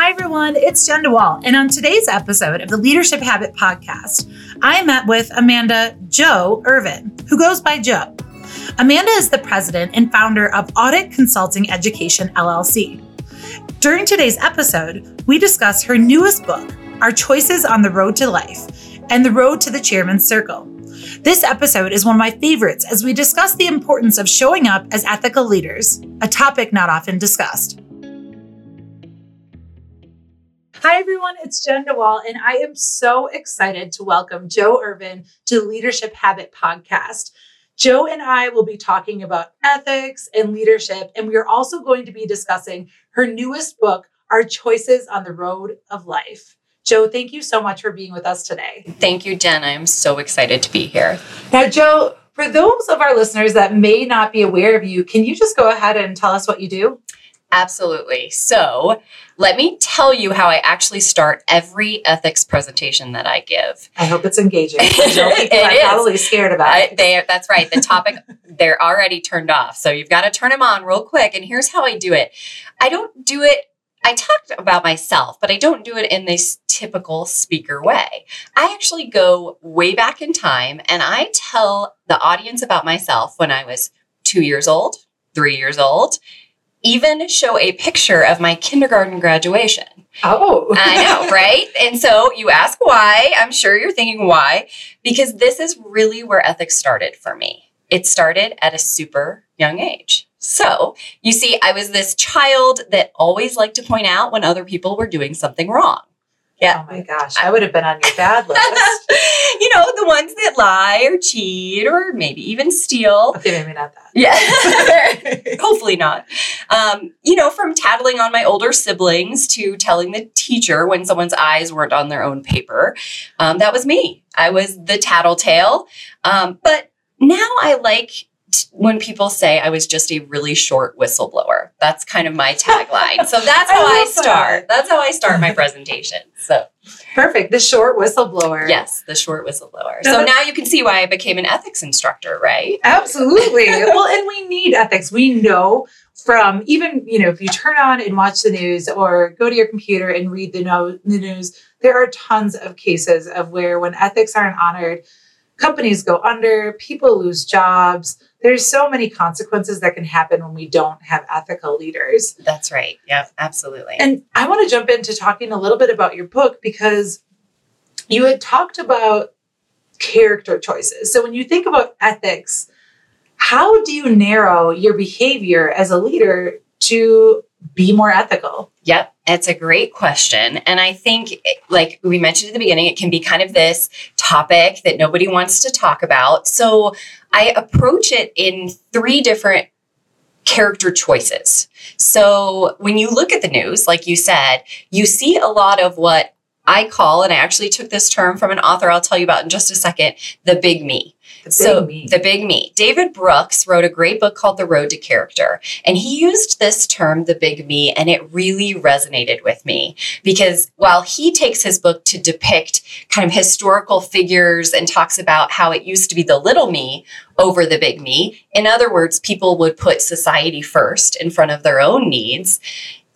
Hi, everyone. It's Jenn DeWall. And on today's episode of the Leadership Habit Podcast, I met with Amanda Jo Erven, who goes by Jo. Amanda is the president and founder of Audit Consulting Education LLC. During today's episode, we discuss her newest book, Our Choices on the Road to Life, and the Road to the Chairman's Circle. This episode is one of my favorites as we discuss the importance of showing up as ethical leaders, a topic not often discussed. Hi, everyone. It's Jenn DeWall, and I am so excited to welcome Jo Erven to the Leadership Habit Podcast. Jo and I will be talking about ethics and leadership, and we are also going to be discussing her newest book, Our Choices on the Road of Life. Jo, thank you so much for being with us today. Thank you, Jenn. I am so excited to be here. Now, Jo, for those of our listeners that may not be aware of you, can you just go ahead and tell us what you do? Absolutely. So, let me tell you how I actually start every ethics presentation that I give. I hope it's engaging. I people are It is. probably scared about I, it. they, that's right. The topic, they're already turned off. So you've got to turn them on real quick. And here's how I do it I don't do it, I talked about myself, but I don't do it in this typical speaker way. I actually go way back in time and I tell the audience about myself when I was two years old, three years old, even show a picture of my kindergarten graduation. Oh, I know, right? And so you ask why. I'm sure you're thinking why, because this is really where ethics started for me. It started at a super young age. So you see, I was this child that always liked to point out when other people were doing something wrong. Oh yeah. Oh my gosh, I would have been on your bad list. you know, the ones that lie or cheat or maybe even steal. okay, maybe not that. Yeah. Hopefully not. Um, you know, from tattling on my older siblings to telling the teacher when someone's eyes weren't on their own paper. Um, that was me. I was the tattletale. Um, but now I like when people say I was just a really short whistleblower. That's kind of my tagline. so that's how I, that. start. That's how I start my presentation. So, Perfect. The short whistleblower. yes, the short whistleblower. No, So now you can see why I became an ethics instructor, right? Absolutely. well, and we need ethics. We know from even, you know, if you turn on and watch the news or go to your computer and read the, no- the news, there are tons of cases of where when ethics aren't honored, companies go under, people lose jobs. There's so many consequences that can happen when we don't have ethical leaders. That's right. Yeah, absolutely. And I want to jump into talking a little bit about your book because you had talked about character choices. So when you think about ethics, how do you narrow your behavior as a leader to be more ethical? Yep, it's a great question. And I think, like we mentioned at the beginning, it can be kind of this topic that nobody wants to talk about. So I approach it in three different character choices. So when you look at the news, like you said, you see a lot of what I call, and I actually took this term from an author I'll tell you about in just a second, the big me. The so me. the big me. David Brooks wrote a great book called The Road to Character, and he used this term, the big me, and it really resonated with me because while he takes his book to depict kind of historical figures and talks about how it used to be the little me over the big me, in other words, people would put society first in front of their own needs.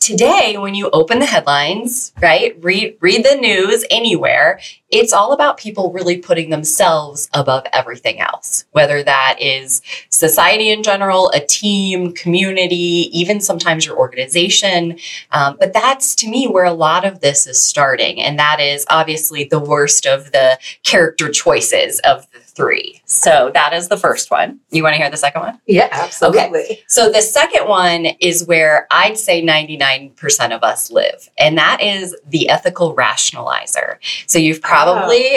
Today, when you open the headlines, right, read read the news anywhere, it's all about people really putting themselves above everything else, whether that is society in general, a team, community, even sometimes your organization. Um, but that's to me where a lot of this is starting. And that is obviously the worst of the character choices of the three. So that is the first one. You want to hear the second one? yeah, absolutely. Okay. So the second one is where I'd say 99% of us live, and that is the ethical rationalizer. So you've probably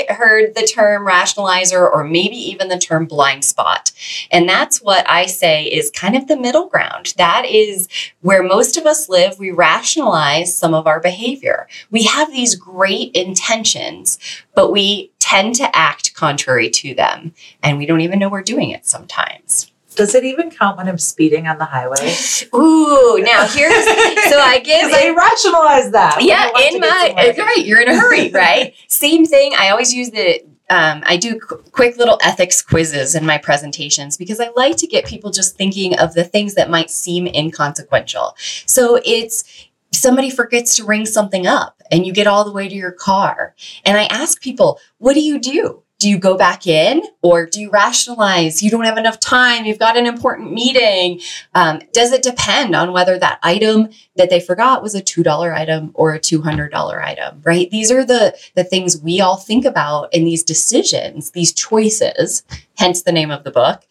heard the term rationalizer or maybe even the term blind spot. And that's what I say is kind of the middle ground. That is where most of us live. We rationalize some of our behavior. We have these great intentions, but we tend to act contrary to them, and we don't even know we're doing it sometimes. Does it even count when I'm speeding on the highway? Ooh, now here's so I give Because I rationalize that. Yeah, in my right, you're in a hurry, right? Same thing. I always use the. Um, I do qu- quick little ethics quizzes in my presentations because I like to get people just thinking of the things that might seem inconsequential. So it's somebody forgets to ring something up and you get all the way to your car. And I ask people, what do you do? Do you go back in or do you rationalize? You don't have enough time. You've got an important meeting. Um, does it depend on whether that item that they forgot was a $2 item or a $200 item, right? These are the, the things we all think about in these decisions, these choices, hence the name of the book,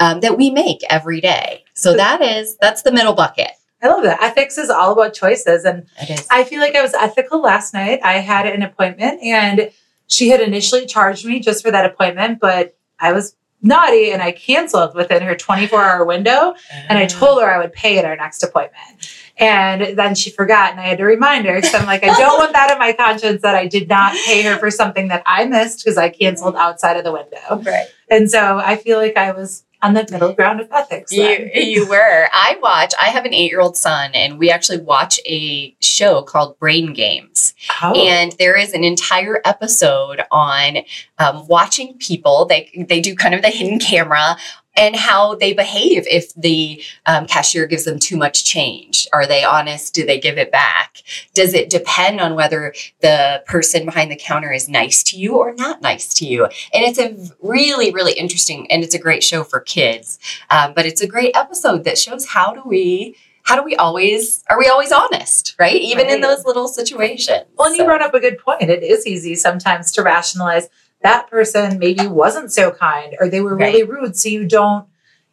um, that we make every day. So that is, that's the middle bucket. I love that. Ethics is all about choices. And I feel like I was ethical last night. I had an appointment and she had initially charged me just for that appointment, but I was naughty and I canceled within her 24 hour window. And I told her I would pay at our next appointment. And then she forgot and I had to remind her. So I'm like, I don't want that in my conscience that I did not pay her for something that I missed because I canceled outside of the window. Right. And so I feel like I was on the middle ground of ethics. You, you were. I watch, I have an eight year old son, and we actually watch a show called Brain Games. Oh. And there is an entire episode on um, watching people. They, they do kind of the hidden camera and how they behave if the um, cashier gives them too much change. Are they honest? Do they give it back? Does it depend on whether the person behind the counter is nice to you or not nice to you? And it's a really, really interesting and it's a great show for kids. Um, but it's a great episode that shows how do we how do we always are we always honest right even right. in those little situations well and so. you brought up a good point it is easy sometimes to rationalize that person maybe wasn't so kind or they were really rude. So you don't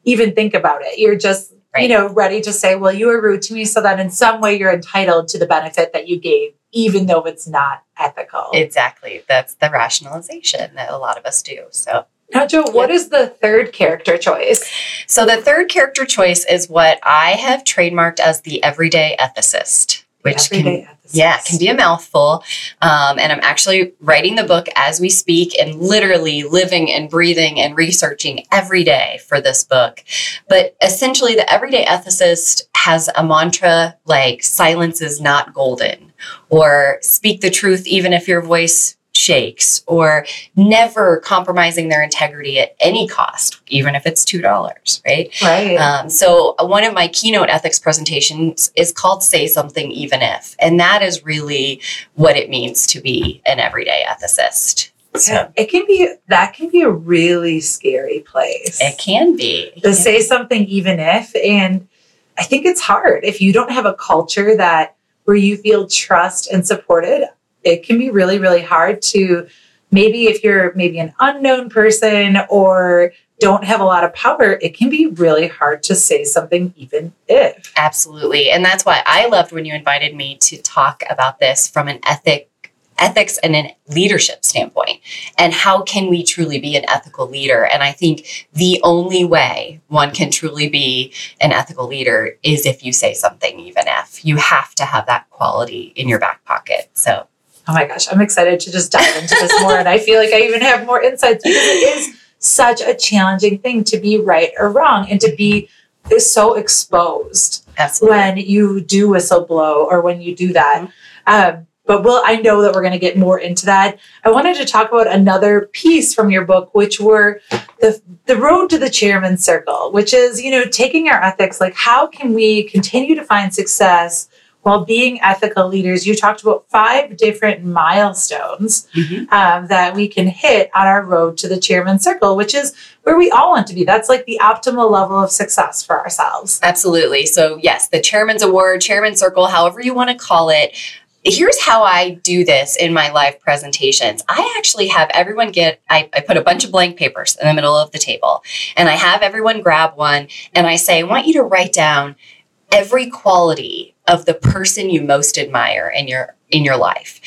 even think about it. You're just, right. you know, ready to say, well, you were rude to me. So that in some way you're entitled to the benefit that you gave, even though it's not ethical. Exactly. That's the rationalization that a lot of us do. So. Now, Jo, what is the third character choice? So, the third character choice is what I have trademarked as the everyday ethicist, which can yeah, can be a mouthful. Um, and I'm actually writing the book as we speak and literally living and breathing and researching every day for this book. But essentially, the everyday ethicist has a mantra like silence is not golden or speak the truth even if your voice shakes or never compromising their integrity at any cost, even if it's $2, right? Right. Um, so, one of my keynote ethics presentations is called Say Something Even If. And that is really what it means to be an everyday ethicist. So. It can be that can be a really scary place. It can be. To say something even if and I think it's hard if you don't have a culture that where you feel trust and supported it can be really, really hard to maybe if you're maybe an unknown person or don't have a lot of power, it can be really hard to say something, even if. Absolutely. And that's why I loved when you invited me to talk about this from an ethic ethics and a leadership standpoint and how can we truly be an ethical leader and i think the only way one can truly be an ethical leader is if you say something even if you have to have that quality in your back pocket so oh my gosh, I'm excited to just dive into this more. And I feel like I even have more insights because it is such a challenging thing to be right or wrong and to be is so exposed Absolutely. when you do whistle blow or when you do that. Mm-hmm. Um, but will I know that we're going to get more into that. I wanted to talk about another piece from your book, which were the the road to the chairman's circle, which is you know taking our ethics, like how can we continue to find success while being ethical leaders, you talked about five different milestones mm-hmm. um, that we can hit on our road to the chairman circle, which is where we all want to be. That's like the optimal level of success for ourselves. Absolutely. So, yes, the chairman's award, chairman circle, however you want to call it. Here's how I do this in my live presentations. I actually have everyone get, I, I put a bunch of blank papers in the middle of the table, and I have everyone grab one, and I say, I want you to write down every quality of the person you most admire in your in your life.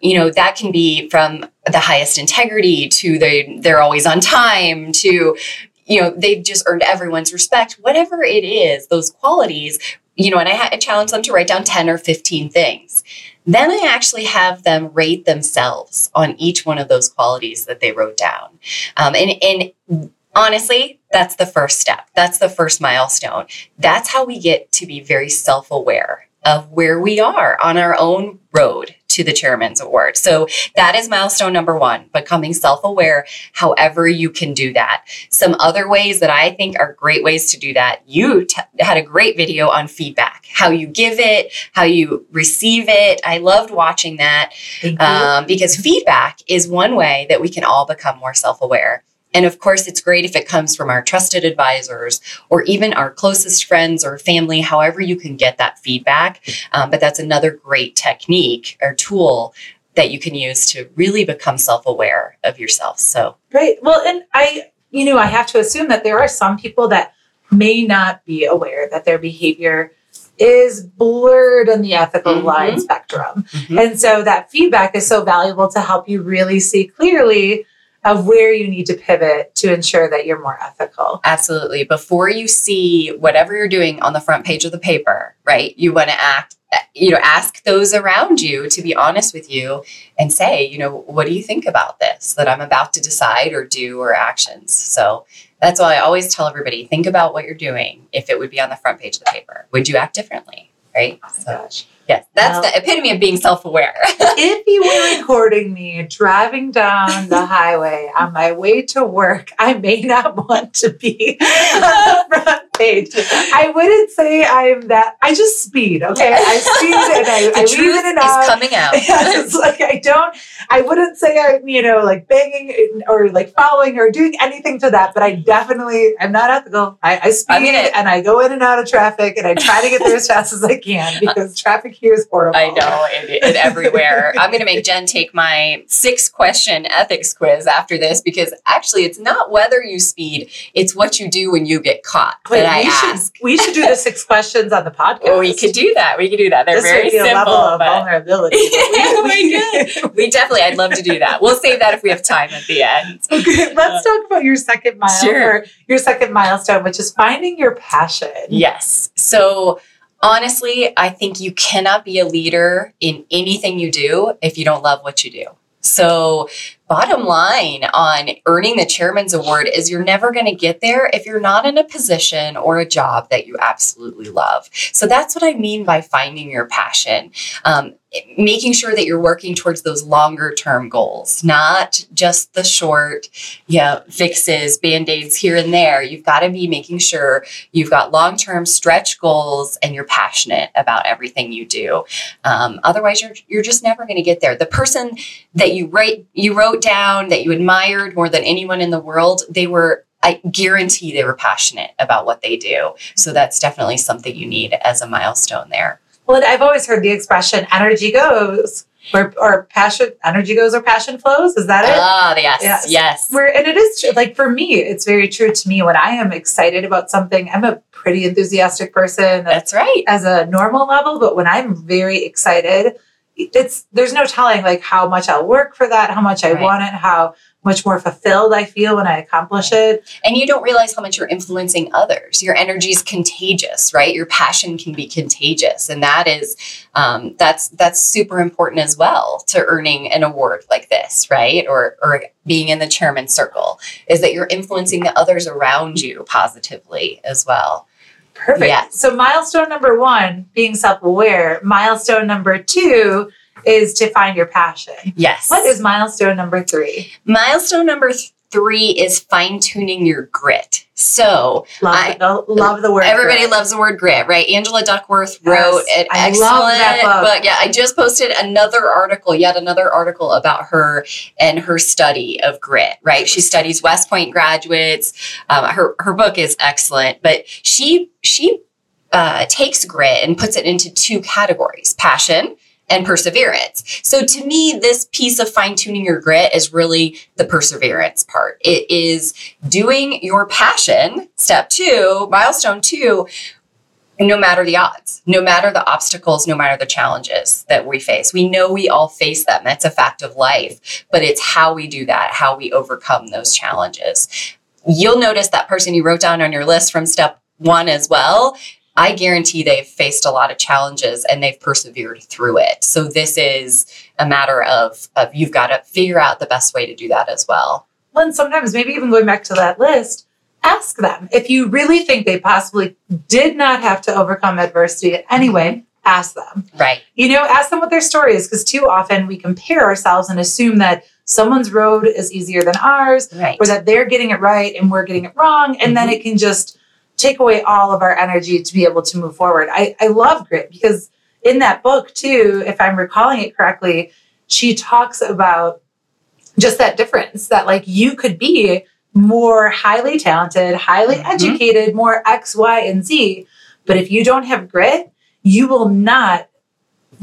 You know, that can be from the highest integrity to they they're always on time to you know, they've just earned everyone's respect. Whatever it is, those qualities, you know, and I, I challenge them to write down 10 or 15 things. Then I actually have them rate themselves on each one of those qualities that they wrote down. Um, and, and honestly, that's the first step. That's the first milestone. That's how we get to be very self aware of where we are on our own road to the chairman's award. So that is milestone number one, becoming self aware, however you can do that. Some other ways that I think are great ways to do that. You t- had a great video on feedback, how you give it, how you receive it. I loved watching that um, because feedback is one way that we can all become more self aware. And of course, it's great if it comes from our trusted advisors or even our closest friends or family, however you can get that feedback. Um, but that's another great technique or tool that you can use to really become self aware of yourself. So, right. Well, and I, you know, I have to assume that there are some people that may not be aware that their behavior is blurred on the ethical mm-hmm. line spectrum. Mm-hmm. And so that feedback is so valuable to help you really see clearly of where you need to pivot to ensure that you're more ethical. Absolutely. Before you see whatever you're doing on the front page of the paper, right? You want to act you know ask those around you to be honest with you and say you know what do you think about this that i'm about to decide or do or actions so that's why i always tell everybody think about what you're doing if it would be on the front page of the paper would you act differently right oh so gosh. Yes, that's well, the epitome of being self aware. if you were recording me driving down the highway on my way to work, I may not want to be on the front page. I wouldn't say I'm that. I just speed, okay? I speed and I, the I truth it is coming out. it's like I don't, I wouldn't say I'm, you know, like banging or like following or doing anything to that, but I definitely, I'm not ethical. I, I speed and I go in and out of traffic and I try to get there as fast as I can because uh, traffic here is horrible. I know, and, everywhere. I'm going to make Jenn take my six question ethics quiz after this because actually it's not whether you speed, it's what you do when you get caught. Wait, I we ask. Should, we should do the six questions on the podcast. Oh, we could do that. We could do that. They're this very simple. level of but... vulnerability. oh my god. we definitely. I'd love to do that. We'll save that if we have time at the end. Okay, let's uh, talk about your second milestone. Sure. Your second milestone, which is finding your passion. Yes. So honestly, I think you cannot be a leader in anything you do if you don't love what you do. So, bottom line on earning the chairman's award is you're never going to get there if you're not in a position or a job that you absolutely love. So, that's what I mean by finding your passion. Um, making sure that you're working towards those longer term goals, not just the short, yeah, fixes, band-aids here and there. You've got to be making sure you've got long-term stretch goals and you're passionate about everything you do. Um, otherwise, you're you're just never going to get there. The person that you write you wrote down that you admired more than anyone in the world, they were I guarantee they were passionate about what they do. So that's definitely something you need as a milestone there. Well, I've always heard the expression energy goes or, or passion energy goes or passion flows. Is that it? Ah, yes, yes. yes. Where and it is true. Like for me, it's very true to me when I am excited about something. I'm a pretty enthusiastic person. That's right. As a normal level, but when I'm very excited, it's there's no telling like how much I'll work for that, how much I right. want it, how much more fulfilled I feel when I accomplish it. And you don't realize how much you're influencing others. Your energy is contagious, right? Your passion can be contagious, and that is um, that's that's super important as well to earning an award like this, right? Or or being in the chairman circle is that you're influencing the others around you positively as well. Perfect. Yes. So milestone number one, being self-aware. Milestone number two is to find your passion. Yes. What is milestone number three? Milestone number three is fine tuning your grit. So love, I, the, love the word. Everybody grit. loves the word grit, right? Angela Duckworth wrote yes, an I excellent book. Yeah, I just posted another article, yet another article about her and her study of grit. Right, she studies West Point graduates. Um, her her book is excellent, but she she uh, takes grit and puts it into two categories: passion and perseverance. So to me, this piece of fine tuning your grit is really the perseverance part. It is doing your passion, step two, milestone two, no matter the odds, no matter the obstacles, no matter the challenges that we face. We know we all face them. That's a fact of life, but it's how we do that, how we overcome those challenges. You'll notice that person you wrote down on your list from step one as well I guarantee they've faced a lot of challenges and they've persevered through it. So this is a matter of, of you've got to figure out the best way to do that as well. Well, and sometimes maybe even going back to that list, ask them if you really think they possibly did not have to overcome adversity anyway. ask them. Right. You know, ask them what their story is because too often we compare ourselves and assume that someone's road is easier than ours Right. or that they're getting it right and we're getting it wrong. And then Mhm. it can just take away all of our energy to be able to move forward. I, I love grit because in that book, too, if I'm recalling it correctly, she talks about just that difference that like you could be more highly talented, highly Mhm. educated, more X, Y, and Z. But if you don't have grit, you will not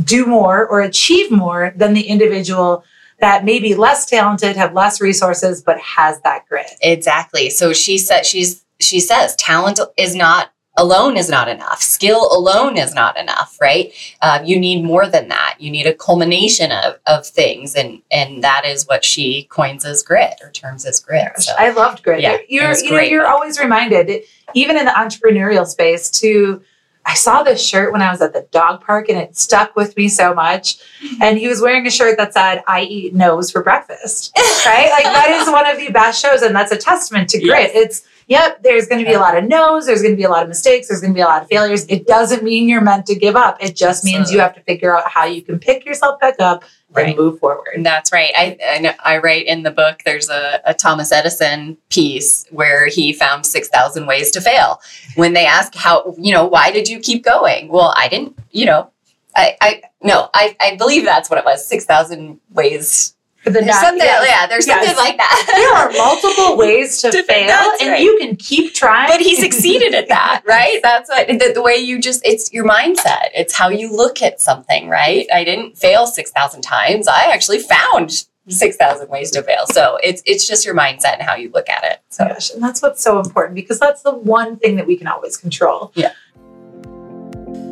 do more or achieve more than the individual that may be less talented, have less resources, but has that grit. Exactly. So she said she's she says talent is not alone is not enough. Skill alone is not enough, right? Uh, you need more than that. You need a culmination of, of things, and and that is what she coins as grit or terms as grit. So I loved grit. Yeah, you're you know, you're always reminded, even in the entrepreneurial space, to I saw this shirt when I was at the dog park and it stuck with me so much. And he was wearing a shirt that said, I eat nose for breakfast. Right? Like that is one of the best shows, and that's a testament to grit. It's yep, there's gonna be a lot of no's, there's gonna be a lot of mistakes, there's gonna be a lot of failures. It doesn't mean you're meant to give up. It just means you have to figure out how you can pick yourself back up and move forward. That's right. I, I know- I write in the book. There's a, a Thomas Edison piece where he found six thousand ways to fail. When they ask how, you know, why did you keep going? Well, I didn't. You know, I, I no, I, I believe that's what it was. Six thousand ways. The There's something, yes. yeah. There's Yes. something like that. there are multiple ways to To- fail, and right. you can keep trying. but he succeeded at that, right? That's what the, the way you just it's your mindset. It's how you look at something, right? I didn't fail 6,000 times. I actually found 6,000 ways to fail. So it's it's just your mindset and how you look at it. So Gosh, and that's what's so important because that's the one thing that we can always control. Yeah.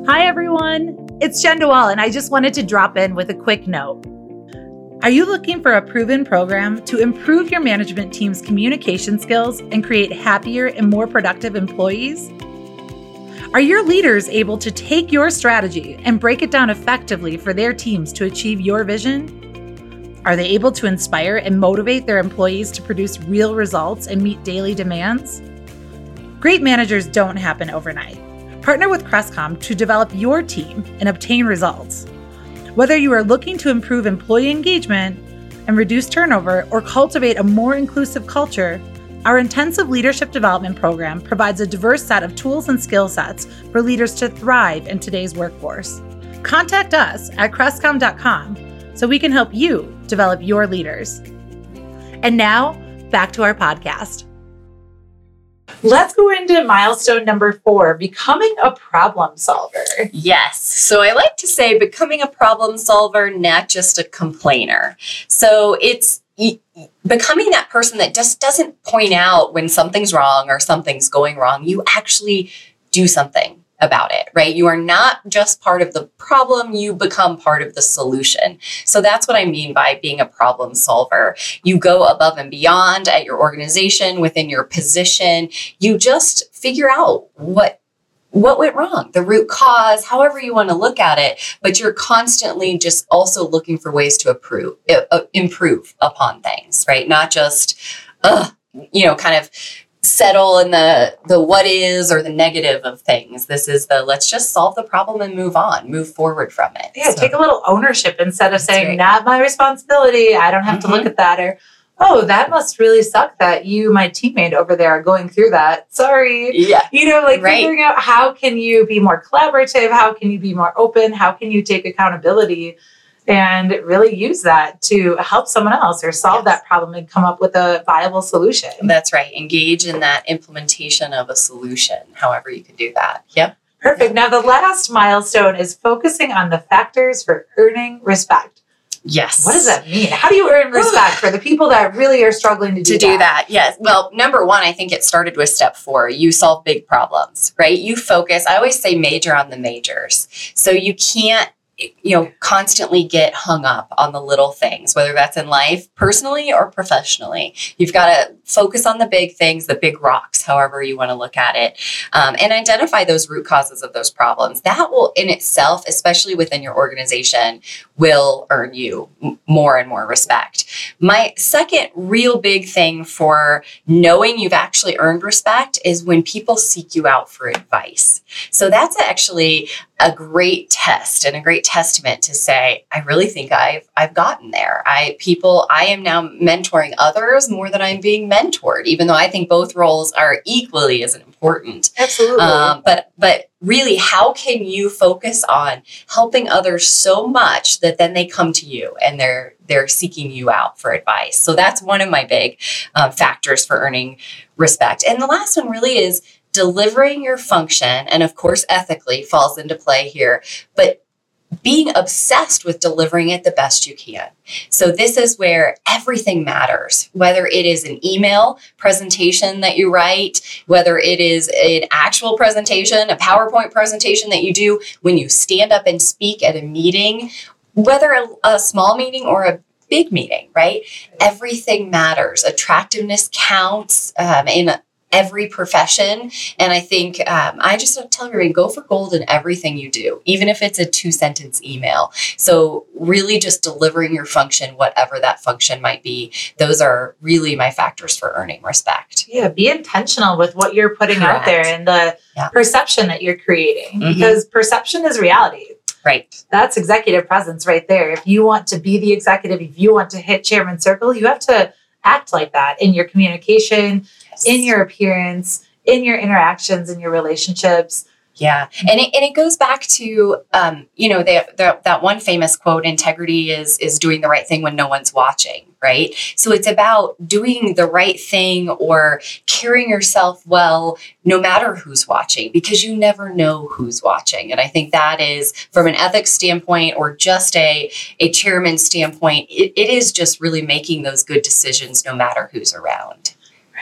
Hi, everyone. It's Jenn DeWall, and I just wanted to drop in with a quick note. Are you looking for a proven program to improve your management team's communication skills and create happier and more productive employees? Are your leaders able to take your strategy and break it down effectively for their teams to achieve your vision? Are they able to inspire and motivate their employees to produce real results and meet daily demands? Great managers don't happen overnight. Partner with Crestcom to develop your team and obtain results. Whether you are looking to improve employee engagement and reduce turnover or cultivate a more inclusive culture, our intensive leadership development program provides a diverse set of tools and skill sets for leaders to thrive in today's workforce. Contact us at crestcom.com so we can help you develop your leaders. And now, back to our podcast. Let's go into milestone number four becoming a problem solver. Yes. So I like to say becoming a problem solver, not just a complainer. So it's becoming that person that just doesn't point out when something's wrong or something's going wrong. You actually do something about it, right? You are not just part of the problem, you become part of the solution. So that's what I mean by being a problem solver. You go above and beyond at your organization, within your position. You just figure out what what went wrong, the root cause, however you want to look at it, but you're constantly just also looking for ways to improve, uh, improve upon things, right? Not just, uh, you know, kind of settle in the the what is or the negative of things. This is the let's just solve the problem and move on, move forward from it. Yeah, So- take a little ownership instead of saying, right. not my responsibility. I don't have to look Mhm. at that. Or, oh, that must really suck that you, my teammate over there, are going through that. Sorry. yeah. You know, like Right. figuring out how can you be more collaborative? How can you be more open? How can you take accountability and really use that to help someone else or solve Yes. that problem and come up with a viable solution? That's right. Engage in that implementation of a solution, however you can do that. Yep. Perfect. Now, the last milestone is focusing on the factors for earning respect. Yes. What does that mean? How do you earn respect for the people that really are struggling to do to do that. Yes. Well, number one, I think it started with step four. You solve big problems, right? You focus. I always say major on the majors. So you can't you know constantly get hung up on the little things whether that's in life personally or professionally. You've got to focus on the big things the big rocks however you want to look at it um, and identify those root causes of those problems. That will in itself especially within your organization will earn you more and more respect. My second real big thing for knowing you've actually earned respect is when people seek you out for advice. So that's actually a great test and a great testament to say i really think i've i've gotten there. I people i am now mentoring others more than i'm being mentored even though i think both roles are equally as important. Absolutely. um, but but really how can you focus on helping others so much that then they come to you and they're they're seeking you out for advice? So that's one of my big um, factors for earning respect. And the last one really is delivering your function and of course ethically falls into play here. But being obsessed with delivering it the best you can. So, this is where everything matters, whether it is an email presentation that you write, whether it is an actual presentation, a PowerPoint presentation that you do when you stand up and speak at a meeting, whether a, a small meeting or a big meeting, right? Everything matters. Attractiveness counts um, in every profession. And I think um, I just tell everybody go for gold in everything you do, even if it's a two sentence email. So, really just delivering your function, whatever that function might be, those are really my factors for earning respect. Yeah, be intentional with what you're putting out there and the Yeah. perception that you're creating Mhm. because perception is reality. Right. That's executive presence right there. If you want to be the executive, if you want to hit chairman circle, you have to act like that in your communication, in your appearance, in your interactions, in your relationships. Yeah, and it, and it goes back to um, you know the, the, that one famous quote: "Integrity is is doing the right thing when no one's watching." Right. So it's about doing the right thing or carrying yourself well, no matter who's watching, because you never know who's watching. And I think that is, from an ethics standpoint or just a a chairman standpoint, it, it is just really making those good decisions, no matter who's around.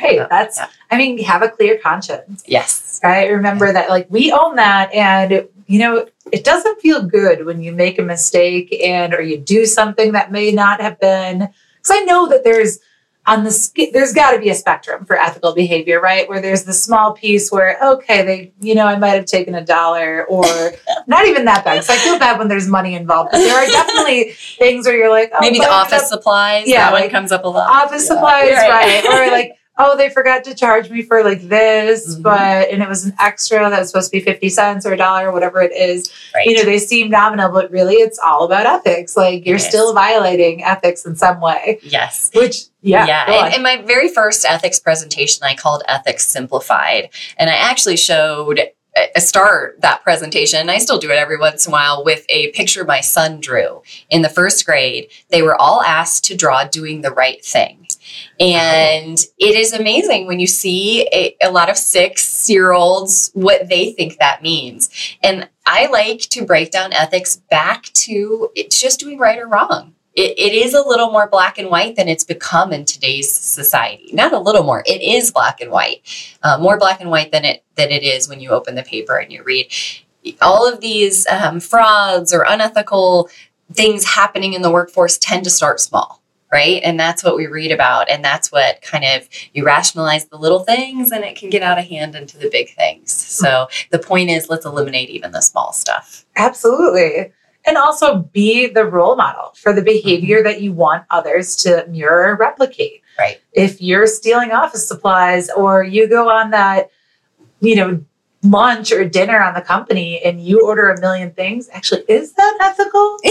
Right. Yeah. That's, Yeah. I mean, have a clear conscience. Yes. right? Remember that, like, we own that. And, you know, it doesn't feel good when you make a mistake and, or you do something that may not have been, because I know that there's, on the there's got to be a spectrum for ethical behavior, right? Where there's the small piece where okay, they you know I might have taken a dollar or not even that bad. Because I feel bad when there's money involved. But there are definitely things where you're like oh, Maybe the office up- supplies. Yeah, that one comes up a lot. office Yeah. supplies, Right. right? or like, oh, they forgot to charge me for like this, Mhm. but and it was an extra that was supposed to be 50 cents or a dollar, whatever it is. Right. You know, they seem nominal, but really it's all about ethics. Like you're is. still violating ethics in some way. yes. Which yeah. yeah. And, and my very first ethics presentation, I called Ethics Simplified. And I actually showed start that presentation. I still do it every once in a while with a picture my son drew in the first grade. They were all asked to draw doing the right thing. And it is amazing when you see a, a lot of six year olds what they think that means. And i like to break down ethics back to it's just doing right or wrong it, it is a little more black and white than it's become in today's society. Not a little more; it is black and white, uh, more black and white than it than it is when you open the paper and you read all of these um, frauds or unethical things happening in the workforce. Tend to start small, right? And that's what we read about, and that's what kind of you rationalize the little things, and it can get out of hand into the big things. So the point is, let's eliminate even the small stuff. Absolutely. And also be the role model for the behavior mm-hmm. that you want others to mirror or replicate. Right. If you're stealing office supplies or you go on that, you know, lunch or dinner on the company and you order a million things, actually, is that ethical?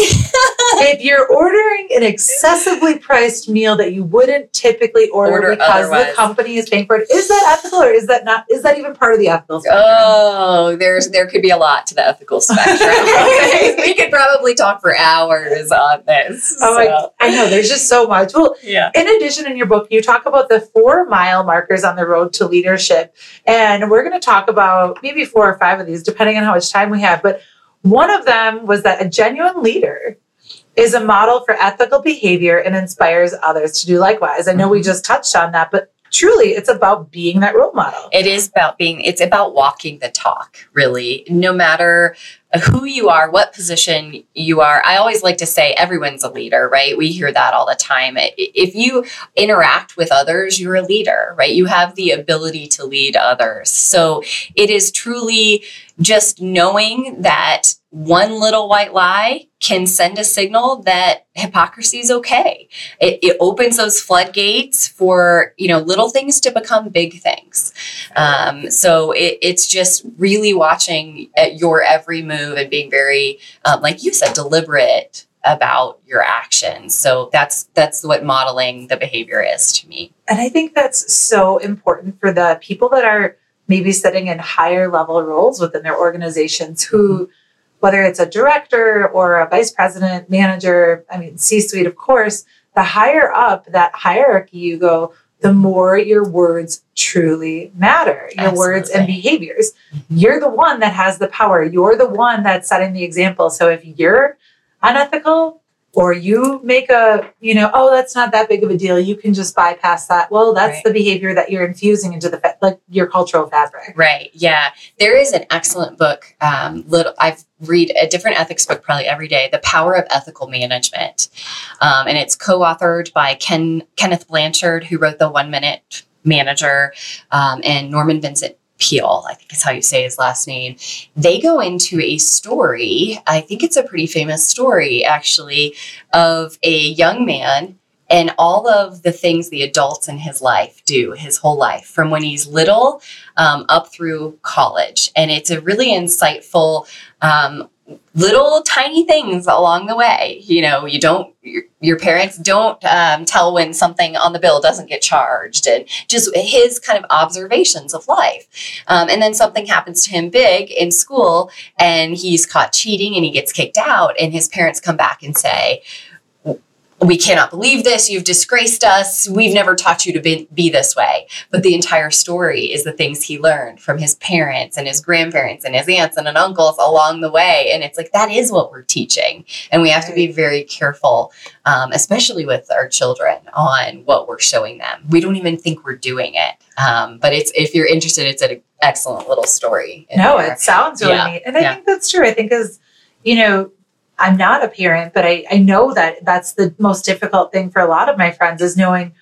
if you're ordering an excessively priced meal that you wouldn't typically order, Order because otherwise. the company is paying for it, is that ethical or is that not? Is that even part of the ethical spectrum? Oh, there's there could be a lot to the ethical spectrum. we could probably talk for hours on this. Oh, so, I, I know. There's just so much. Well, yeah. in addition, in your book, you talk about the four mile markers on the road to leadership. And we're going to talk about maybe four or five of these, depending on how much time we have. But one of them was that a genuine leader is a model for ethical behavior and inspires others to do likewise. I know we mm-hmm. just touched on that, but truly it's about being that role model. It is about being, it's about walking the talk, really. No matter who you are, what position you are. I always like to say everyone's a leader, right? We hear that all the time. If you interact with others, you're a leader, right? You have the ability to lead others. So it is truly just knowing that one little white lie can send a signal that hypocrisy is okay. It, it, opens those floodgates for you know little things to become big things. Um, so it, it's just really watching at your every move and being very, um, like you said, deliberate about your actions. So that's that's what modeling the behavior is to me. And I think that's so important for the people that are maybe sitting in higher level roles within their organizations who whether it's a director or a vice president, manager, I mean, C suite, of course, the higher up that hierarchy you go, the more your words truly matter, your Absolutely. words and behaviors. Mm-hmm. You're the one that has the power. You're the one that's setting the example. So if you're unethical, or you make a you know oh that's not that big of a deal. You can just bypass that. Well that's right. the behavior that you're infusing into the fa- like your cultural fabric. Right. Yeah. There is an excellent book um, little i've read a different ethics book probably every day the power of ethical management. Um, and it's co-authored by ken kenneth blanchard who wrote the one minute manager um, and norman vincent Peale, I think is how you say his last name. They go into a story, I think it's a pretty famous story actually, of a young man and all of the things the adults in his life do his whole life from when he's little um, up through college. And it's a really insightful um, little tiny things along the way. You know, you don't, your, parents don't um, tell when something on the bill doesn't get charged, and just his kind of observations of life. Um, and then something happens to him big in school, and he's caught cheating and he gets kicked out, and his parents come back and say, we cannot believe this. You've disgraced us. We've never taught you to be, be, this way. But the entire story is the things he learned from his parents and his grandparents and his aunts and uncles along the way. And it's like, that is what we're teaching. And we have to be very careful, um, especially with our children, on what we're showing them. We don't even think we're doing it. Um, but it's if you're interested, it's an excellent little story. No, there. it sounds really yeah. neat. And I yeah. think that's true. I think as, you know, I'm not a parent, but I, I know that that's the most difficult thing for a lot of my friends is knowing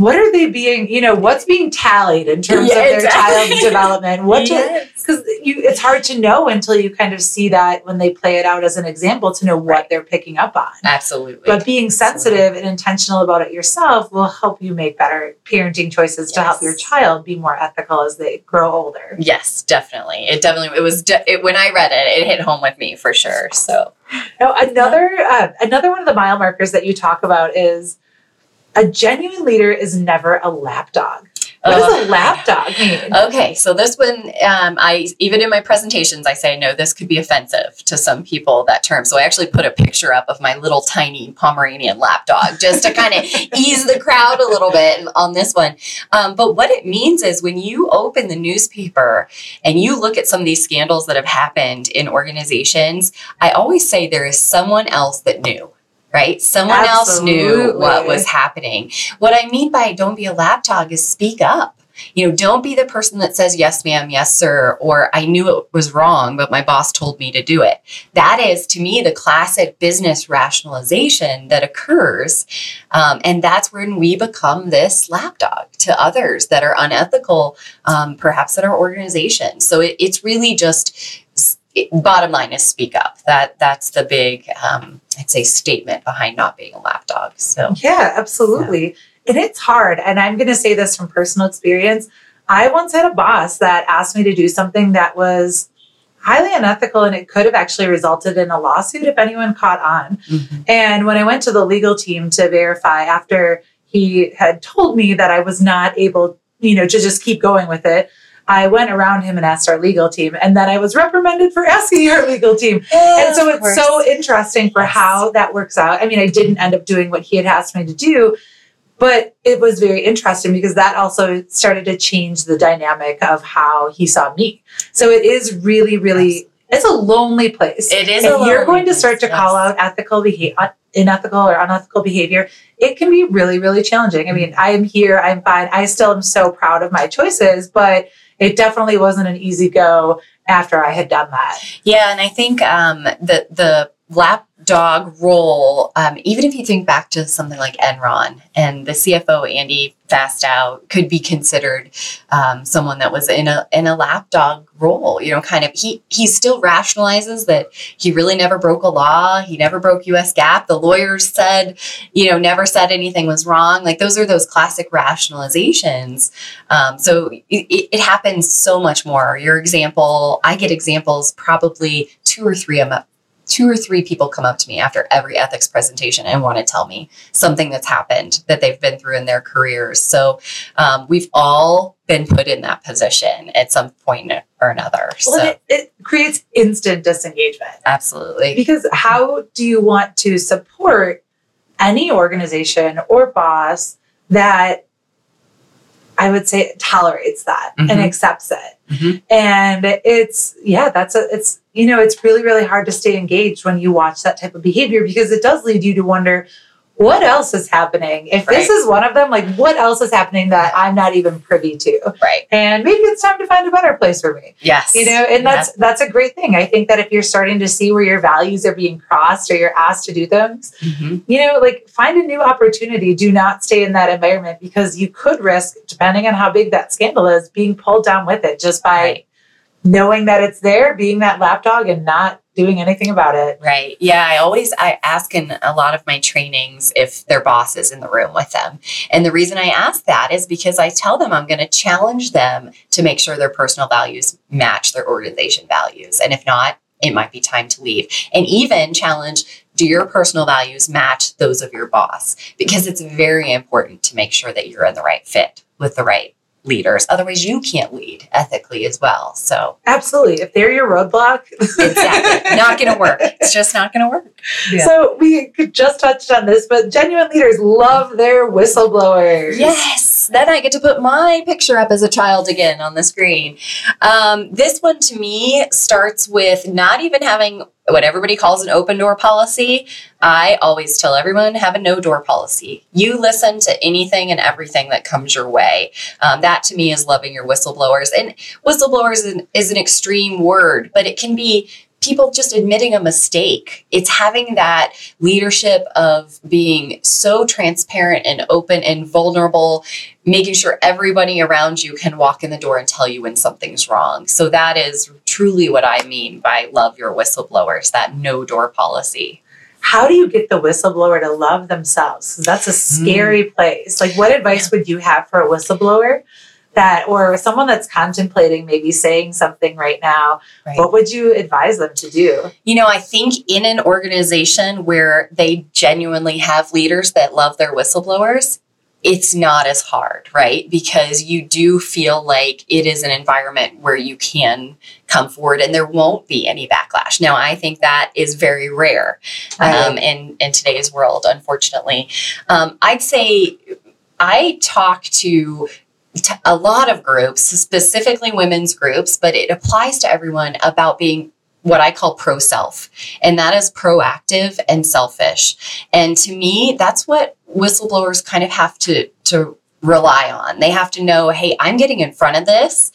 what are they being, you know, what's being tallied in terms yeah, of their exactly. child's development? What yes. because you it's hard to know until you kind of see that when they play it out as an example to know what right. they're picking up on. Absolutely. But being sensitive Absolutely. and intentional about it yourself will help you make better parenting choices yes. to help your child be more ethical as they grow older. Yes, definitely. It definitely it was de- it, when I read it, it hit home with me for sure. So now another uh, another one of the mile markers that you talk about is a genuine leader is never a lapdog. What does a lapdog mean? Okay, so this one, um, I even in my presentations, I say no. This could be offensive to some people. That term. So I actually put a picture up of my little tiny Pomeranian lapdog just to kind of ease the crowd a little bit on this one. Um, but what it means is when you open the newspaper and you look at some of these scandals that have happened in organizations, I always say there is someone else that knew right? Someone Absolutely. else knew what was happening. What I mean by don't be a lapdog is speak up. You know, don't be the person that says, yes, ma'am, yes, sir, or I knew it was wrong, but my boss told me to do it. That is, to me, the classic business rationalization that occurs. Um, and that's when we become this lapdog to others that are unethical, um, perhaps at our organization. So it, it's really just bottom line is speak up. That that's the big, um, I'd say, statement behind not being a lapdog. So yeah, absolutely. Yeah. And it's hard. And I'm going to say this from personal experience. I once had a boss that asked me to do something that was highly unethical and it could have actually resulted in a lawsuit if anyone caught on. Mm-hmm. And when I went to the legal team to verify after he had told me that I was not able, you know, to just keep going with it, I went around him and asked our legal team, and then I was reprimanded for asking our legal team. Yeah, and so it's course. so interesting for yes. how that works out. I mean, I didn't end up doing what he had asked me to do, but it was very interesting because that also started to change the dynamic of how he saw me. So it is really, really. Yes it's a lonely place. It is. if a you're lonely going to place, start to yes. call out ethical behavior, unethical or unethical behavior, it can be really, really challenging. I mean, I am here, I'm fine. I still am so proud of my choices, but it definitely wasn't an easy go after I had done that. Yeah, and I think um, the the lapdog role, um, even if you think back to something like Enron and the CFO Andy Fastow could be considered um, someone that was in a in a lapdog role. You know, kind of he he still rationalizes that he really never broke a law. He never broke U.S. GAAP. The lawyers said, you know, never said anything was wrong. Like those are those classic rationalizations. Um, so it, it, happens so much more. Your example, I get examples probably two or three them two or three people come up to me after every ethics presentation and want to tell me something that's happened that they've been through in their careers. So um, we've all been put in that position at some point or another. Well, so it, it creates instant disengagement. absolutely. Because how do you want to support any organization or boss that I would say tolerates that and Mhm. accepts it? Mhm. And it's, yeah, that's a, it's, you know, it's really, really hard to stay engaged when you watch that type of behavior because it does lead you to wonder what else is happening. If this is one of them, like what else is happening that I'm not even privy to? Right. And maybe it's time to find a better place for me Yes. you know and that's that's a great thing i think that if you're starting to see where your values are being crossed or you're asked to do things Mhm. you know like find a new opportunity do not stay in that environment because you could risk depending on how big that scandal is being pulled down with it just by Right. knowing that it's there being that lapdog and not doing anything about it Right. Yeah. I always I ask in a lot of my trainings if their boss is in the room with them. And the reason I ask that is because I tell them I'm going to challenge them to make sure their personal values match their organization values. And if not, it might be time to leave. And even challenge do your personal values match those of your boss? Because it's very important to make sure that you're in the right fit with the right leaders. Otherwise, you can't lead ethically as well. So, absolutely if they're your roadblock exactly. not going to work. It's just not going to work. Yeah. So we just touched on this, but genuine leaders love their whistleblowers. Yes. Then I get to put my picture up as a child again on the screen. Um, this one to me starts with not even having what everybody calls an open door policy. I always tell everyone have a no door policy. You listen to anything and everything that comes your way. Um, that to me is loving your whistleblowers. And whistleblowers is an, is an extreme word, but it can be people just admitting a mistake. It's having that leadership of being so transparent and open and vulnerable, making sure everybody around you can walk in the door and tell you when something's wrong. So that is truly what I mean by love your whistleblowers, that no door policy. how do you get the whistleblower to love themselves? That's a scary hmm. place. Like, what advice would you have for a whistleblower that, or someone that's contemplating maybe saying something right now? Right. What would you advise them to do? You know, I think in an organization where they genuinely have leaders that love their whistleblowers, it's not as hard, right? Because you do feel like it is an environment where you can come forward and there won't be any backlash. Now, I think that is very rare um, in, in today's world, unfortunately. Um, I'd say I talk to a lot of groups, specifically women's groups, but it applies to everyone about being what I call pro self, and that is proactive and selfish. And to me, that's what whistleblowers kind of have to to rely on. They have to know, hey, I'm getting in front of this.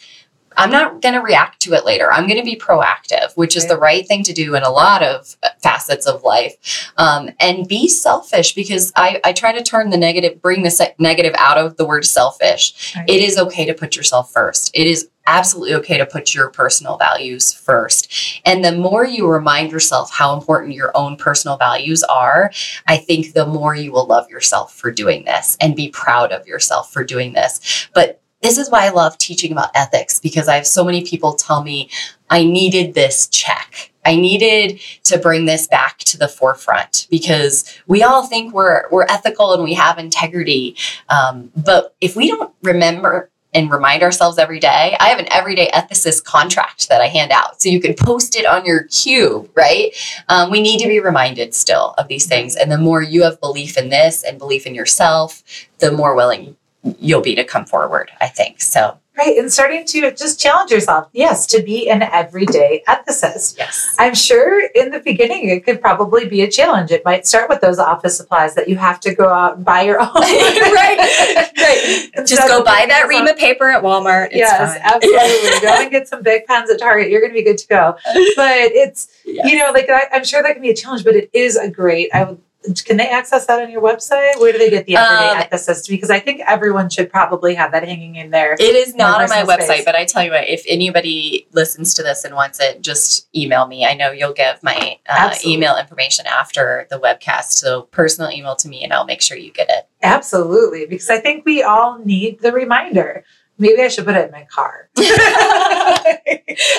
I'm not going to react to it later. I'm going to be proactive, which is the right thing to do in a lot of facets of life. Um, and be selfish because I, I try to turn the negative, bring the negative out of the word selfish. Right. It is okay to put yourself first. It is absolutely okay to put your personal values first. And the more you remind yourself how important your own personal values are, I think the more you will love yourself for doing this and be proud of yourself for doing this. But this is why I love teaching about ethics because I have so many people tell me I needed this check. I needed to bring this back to the forefront because we all think we're we're ethical and we have integrity, um, but if we don't remember and remind ourselves every day, I have an everyday ethicist contract that I hand out, so you can post it on your cube. Right? Um, we need to be reminded still of these things, and the more you have belief in this and belief in yourself, the more willing you'll be to come forward. I think so. Right. And starting to just challenge yourself, yes, to be an everyday ethicist. Yes. I'm sure in the beginning it could probably be a challenge. It might start with those office supplies that you have to go out and buy your own. right. Right. Just go buy that up- Rima paper at Walmart. It's yes, fine. absolutely. go and get some big pens at Target. You're going to be good to go. But it's, Yes. you know, like I, I'm sure that can be a challenge, but it is a great, I would, can they access that on your website? Where do they get the everyday Um, ethicist? Because I think everyone should probably have that hanging in there. It is not on my website, space. but I tell you what, if anybody listens to this and wants it, just email me. I know you'll give my uh, email information after the webcast. So personal email to me and I'll make sure you get it. Absolutely, because I think we all need the reminder. Maybe I should put it in my car.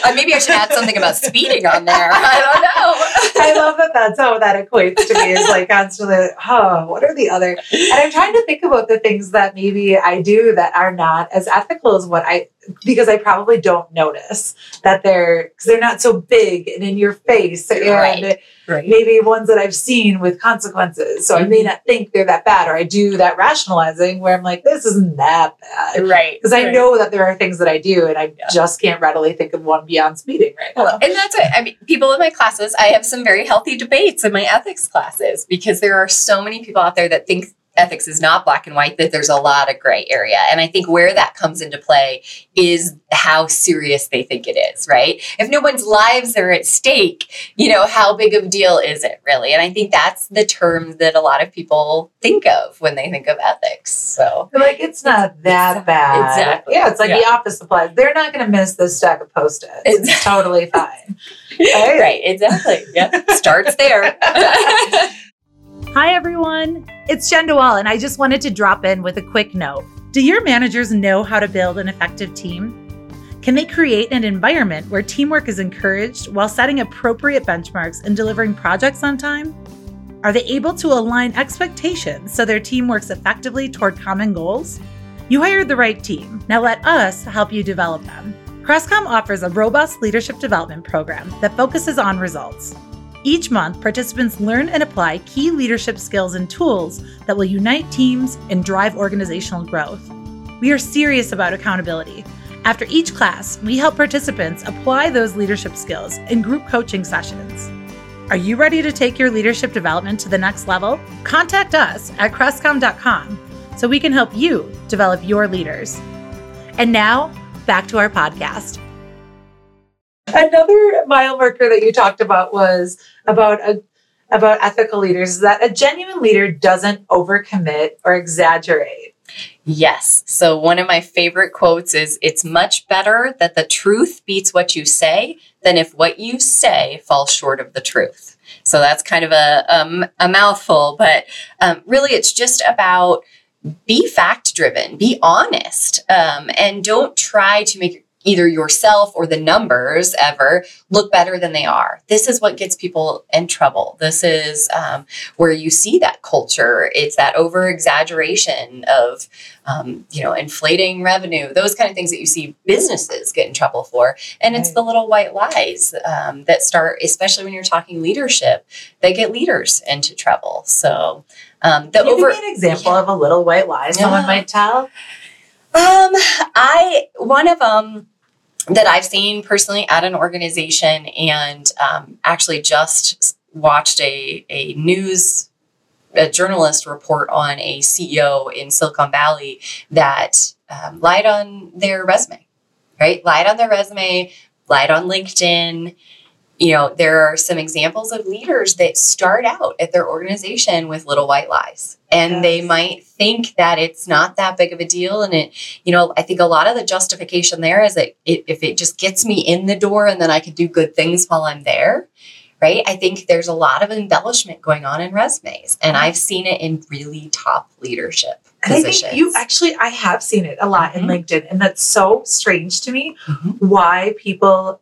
Uh, maybe I should add something about speeding on there. I don't know. I love that that's how that equates to me is like constantly, oh, what are the other? And I'm trying to think about the things that maybe I do that are not as ethical as what I, because I probably don't notice that they're, because they're not so big and in your face. And Right. Right. maybe ones that I've seen with consequences. So I may Mm-hmm. not think they're that bad, or I do that rationalizing where I'm like, this isn't that bad. Right. Because I right. know that there are things that I do, and I Yeah. just can't readily think of one beyond speeding right now. And that's it. I mean, people in my classes, I have some very healthy debates in my ethics classes because there are so many people out there that think ethics is not black and white, that there's a lot of gray area. And I think where that comes into play is how serious they think it is, right? If no one's lives are at stake, you know, how big of a deal is it really? And I think that's the term that a lot of people think of when they think of ethics. So, They're like, it's not that Exact- bad. exactly. Yeah, it's like Yeah. the office supplies. They're not going to miss this stack of post-its. It's Exactly. totally fine. Right? right, exactly. Yeah, starts there. Hi, everyone. It's Jenn DeWall, and I just wanted to drop in with a quick note. Do your managers know how to build an effective team? Can they create an environment where teamwork is encouraged while setting appropriate benchmarks and delivering projects on time? Are they able to align expectations so their team works effectively toward common goals? You hired the right team. Now let us help you develop them. Crestcom offers a robust leadership development program that focuses on results. Each month, participants learn and apply key leadership skills and tools that will unite teams and drive organizational growth. We are serious about accountability. After each class, we help participants apply those leadership skills in group coaching sessions. Are you ready to take your leadership development to the next level? Contact us at crestcom.com so we can help you develop your leaders. And now, back to our podcast. Another mile marker that you talked about was about a about ethical leaders is that a genuine leader doesn't overcommit or exaggerate. Yes. So one of my favorite quotes is it's much better that the truth beats what you say than if what you say falls short of the truth. So that's kind of a, um, a mouthful, but um, really it's just about be fact driven, be honest, um, and don't try to make either yourself or the numbers ever look better than they are. This is what gets people in trouble. This is um, where you see that culture. It's that over exaggeration of, um, you know, inflating revenue, those kind of things that you see businesses get in trouble for. And it's Right. the little white lies um, that start, especially when you're talking leadership, that get leaders into trouble. So um, the Can you over. give me an example of a little white lie someone Yeah. might tell? Um, I one of them that I've seen personally at an organization, and um, actually just watched a a news a journalist report on a CEO in Silicon Valley that um, lied on their resume, right? Lied on their resume, lied on LinkedIn. You know, there are some examples of leaders that start out at their organization with little white lies. And they might think that it's not that big of a deal. And it, you know, I think a lot of the justification there is that it, if it just gets me in the door and then I can do good things while I'm there, right? I think there's a lot of embellishment going on in resumes. And I've seen it in really top leadership And I positions. think you actually, I have seen it a lot in Mhm. LinkedIn, and that's so strange to me. Mhm. Why people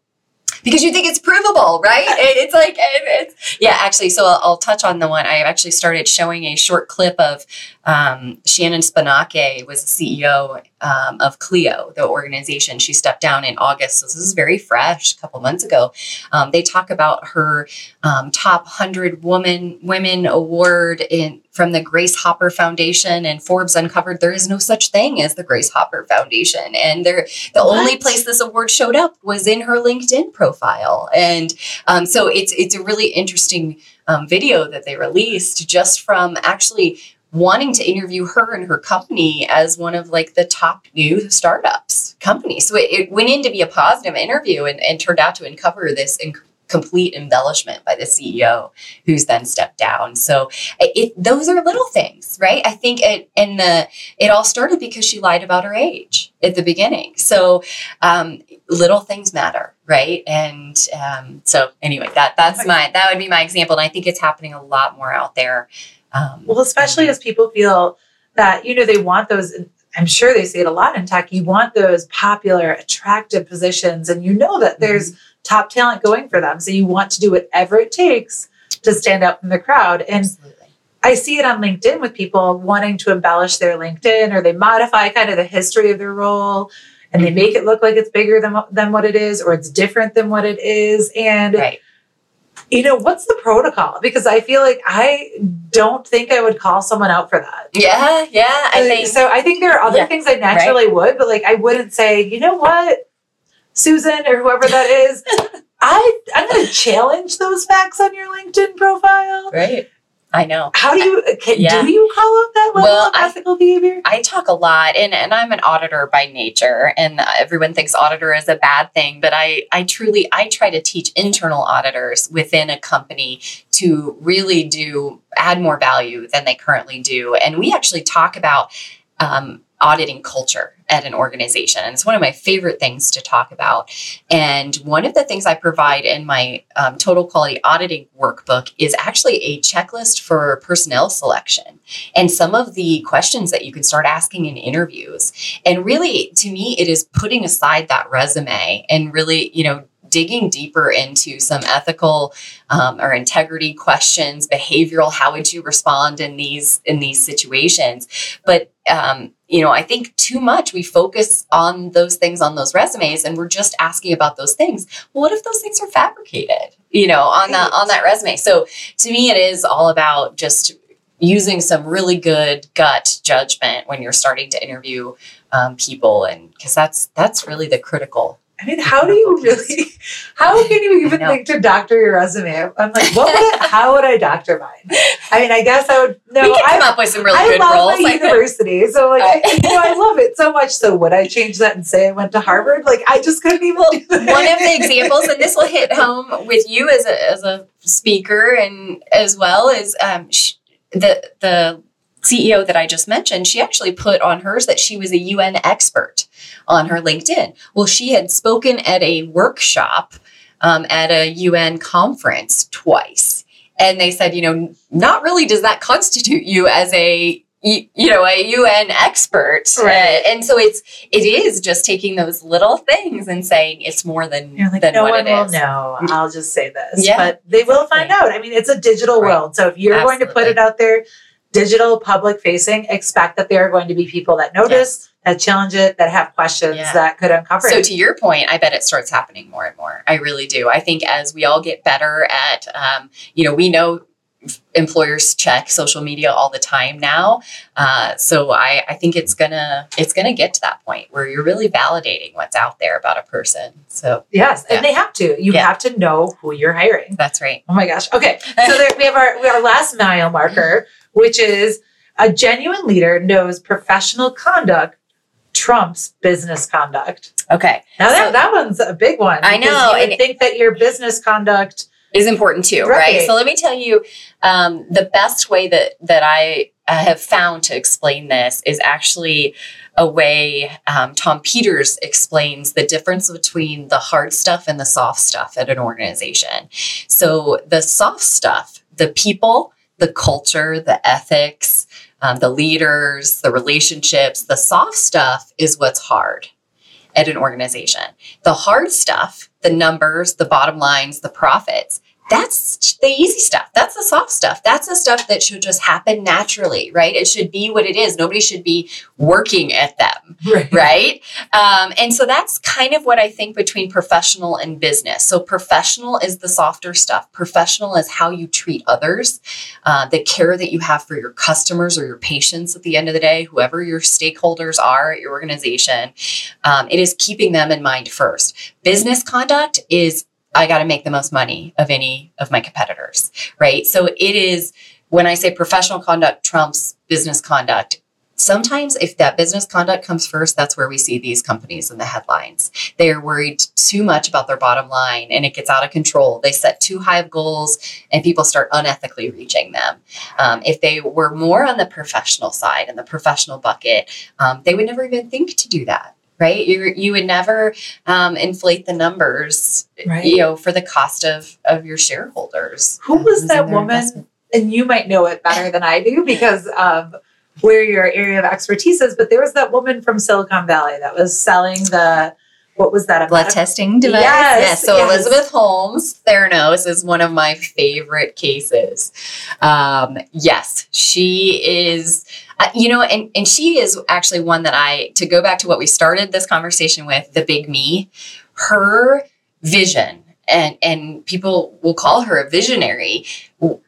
because you think it's provable, right? It's like it's yeah. Actually, so I'll, I'll touch on the one I actually started showing a short clip of um, Shannon Spinache was the CEO um, of Clio, the organization. She stepped down in August, so this is very fresh, a couple months ago. Um, they talk about her um, top hundred woman women award in from the Grace Hopper Foundation, and Forbes uncovered there is no such thing as the Grace Hopper Foundation, and there the what? only place this award showed up was in her LinkedIn profile, and um, so it's it's a really interesting um, video that they released just from actually wanting to interview her and her company as one of like the top new startups company. So it, it went in to be a positive interview and, and turned out to uncover this inc- complete embellishment by the CEO who's then stepped down. So it, those are little things, right? I think it and the it all started because she lied about her age at the beginning. So um, little things matter, right? And um, so anyway, that that's my that would be my example, and I think it's happening a lot more out there um, well, especially as people feel that, you know, they want those, I'm sure they see it a lot in tech, you want those popular, attractive positions, and you know that there's mm-hmm. top talent going for them. So you want to do whatever it takes to stand out from the crowd. And Absolutely. I see it on LinkedIn with people wanting to embellish their LinkedIn or they modify kind of the history of their role and they mm-hmm. make it look like it's bigger than, than what it is or it's different than what it is. And right you know, what's the protocol? Because I feel like I don't think I would call someone out for that. Yeah, yeah. I think so. I think there are other yeah, things I naturally right. would, but like I wouldn't say, you know what, Susan or whoever that is, I I'm going to challenge those facts on your LinkedIn profile. Right. I know. How do you can, yeah. do you call out that level well, of ethical I, behavior? I talk a lot, and and I'm an auditor by nature, and everyone thinks auditor is a bad thing, but I I truly I try to teach internal auditors within a company to really do add more value than they currently do, and we actually talk about um, auditing culture at an organization. And it's one of my favorite things to talk about. And one of the things I provide in my um, total quality auditing workbook is actually a checklist for personnel selection and some of the questions that you can start asking in interviews. And really, to me, it is putting aside that resume and really, you know, digging deeper into some ethical um, or integrity questions behavioral how would you respond in these in these situations but um, you know i think too much we focus on those things on those resumes and we're just asking about those things. Well, what if those things are fabricated you know on that on that resume? So to me it is all about just using some really good gut judgment when you're starting to interview um, people and because that's that's really the critical I mean, how do you really? How can you even think to doctor your resume? I'm like, what would I, how would I doctor mine? I mean, I guess I would. No, we can come I, up with some really I good love roles. My university, so like, I, you know, I love it so much. So would I change that and say I went to Harvard? Like, I just couldn't even. Well, one of the examples, and this will hit home with you as a as a speaker, and as well as um, sh- the the CEO that I just mentioned, she actually put on hers that she was a UN expert on her LinkedIn. Well, she had spoken at a workshop um, at a UN conference twice. And they said, you know, not really does that constitute you as a you, you know a UN expert, right? Uh, and so it's it is just taking those little things and saying it's more than You're like, than no what one will know. I'll just say this, yeah, but they will find out. I mean, it's a digital right. world, so if you're Absolutely. going to put it out there, digital public facing, expect that there are going to be people that notice, yes. that challenge it, that have questions yeah. that could uncover so it. to your point, I bet it starts happening more and more. I really do. I think as we all get better at, um, you know, we know employers check social media all the time now uh, so I, I think it's gonna it's gonna get to that point where you're really validating what's out there about a person so yes yeah. and they have to you yeah. have to know who you're hiring that's right oh my gosh okay so there, we have our, our last mile marker which is a genuine leader knows professional conduct trumps business conduct. Okay. Now that, that one's a big one. I know. You and think that your business conduct is important too, right? right? So let me tell you, um, the best way that that I have found to explain this is actually a way um, Tom Peters explains the difference between the hard stuff and the soft stuff at an organization. So the soft stuff, the people the culture, the ethics, um, the leaders, the relationships, the soft stuff is what's hard at an organization. The hard stuff, the numbers, the bottom lines, the profits, that's the easy stuff. That's the soft stuff. That's the stuff that should just happen naturally, right? It should be what it is. Nobody should be working at them, right? right? Um, and so that's kind of what I think between professional and business. So professional is the softer stuff. Professional is how you treat others, uh, the care that you have for your customers or your patients at the end of the day, whoever your stakeholders are at your organization. Um, it is keeping them in mind first. Business conduct is I got to make the most money of any of my competitors, right? So it is when I say professional conduct trumps business conduct, sometimes if that business conduct comes first, that's where we see these companies in the headlines. They are worried too much about their bottom line and it gets out of control. They set too high of goals and people start unethically reaching them. Um, if they were more on the professional side and the professional bucket, um, they would never even think to do that right? You you would never um, inflate the numbers, right. you know, for the cost of of your shareholders. Who was that woman? Investment. And you might know it better than I do because of where your area of expertise is. But there was that woman from Silicon Valley that was selling the what was that? About? Blood testing device. Yes. yes. So yes. Elizabeth Holmes Theranos is one of my favorite cases. Um, yes, she is. Uh, you know, and and she is actually one that I to go back to what we started this conversation with the big me. Her vision and and people will call her a visionary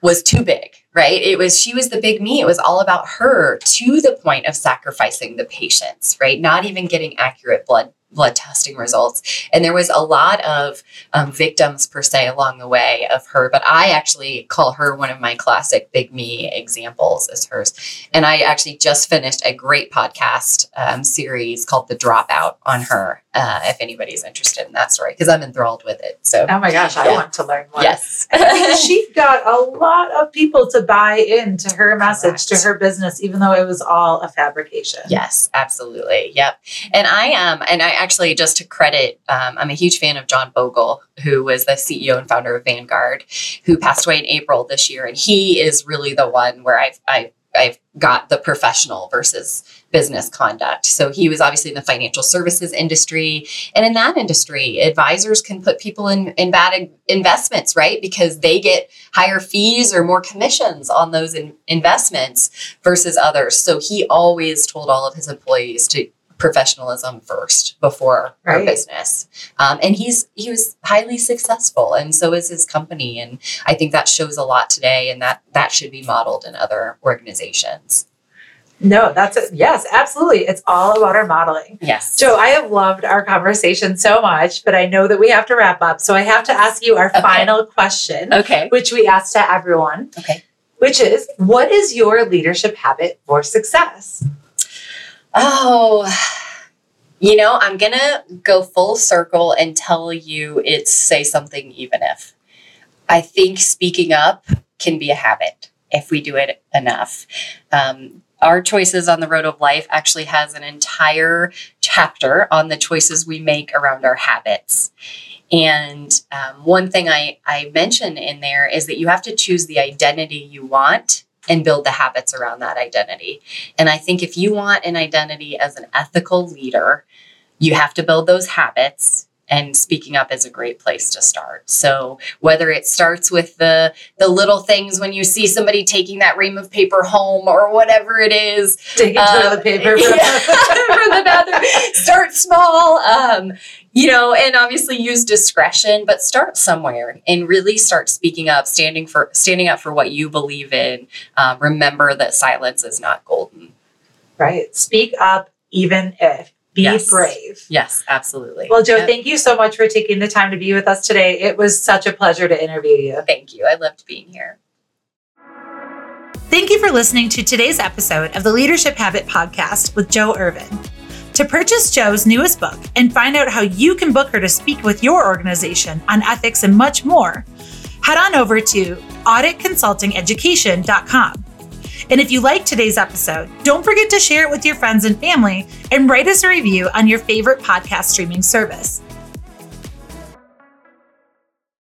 was too big right it was she was the big me it was all about her to the point of sacrificing the patients right not even getting accurate blood blood testing results. And there was a lot of um, victims per se along the way of her, but I actually call her one of my classic big me examples as hers. And I actually just finished a great podcast um, series called The Dropout on her uh, if anybody's interested in that story, because I'm enthralled with it. So, oh my gosh, I yeah. want to learn more. Yes, she got a lot of people to buy into her message, Correct. to her business, even though it was all a fabrication. Yes, absolutely. Yep. And I am, um, and I actually just to credit, um, I'm a huge fan of John Bogle, who was the CEO and founder of Vanguard, who passed away in April this year, and he is really the one where I've I I've got the professional versus business conduct. So he was obviously in the financial services industry. And in that industry, advisors can put people in, in bad investments, right? Because they get higher fees or more commissions on those in, investments versus others. So he always told all of his employees to professionalism first before right. our business. Um, and he's he was highly successful, and so is his company. And I think that shows a lot today, and that that should be modeled in other organizations. No, that's it. Yes, absolutely. It's all about our modeling. Yes. Jo, I have loved our conversation so much, but I know that we have to wrap up. So I have to ask you our okay. final question. Okay. Which we ask to everyone. Okay. Which is what is your leadership habit for success? Oh, you know, I'm going to go full circle and tell you it's say something even if. I think speaking up can be a habit if we do it enough. Um, our choices on the road of life actually has an entire chapter on the choices we make around our habits. And um, one thing I, I mention in there is that you have to choose the identity you want and build the habits around that identity. And I think if you want an identity as an ethical leader, you have to build those habits and speaking up is a great place to start. So whether it starts with the the little things when you see somebody taking that ream of paper home or whatever it is, taking um, toilet paper from, yeah, from the bathroom. Start small, um, you know, and obviously use discretion, but start somewhere and really start speaking up, standing for standing up for what you believe in. Um, remember that silence is not golden. Right. Speak up, even if be yes. brave. Yes, absolutely. Well, Jo, yep. thank you so much for taking the time to be with us today. It was such a pleasure to interview you. Thank you. I loved being here. Thank you for listening to today's episode of the Leadership Habit Podcast with Jo Erven. To purchase Jo's newest book and find out how you can book her to speak with your organization on ethics and much more, head on over to auditconsultingeducation.com. And if you like today's episode, don't forget to share it with your friends and family and write us a review on your favorite podcast streaming service.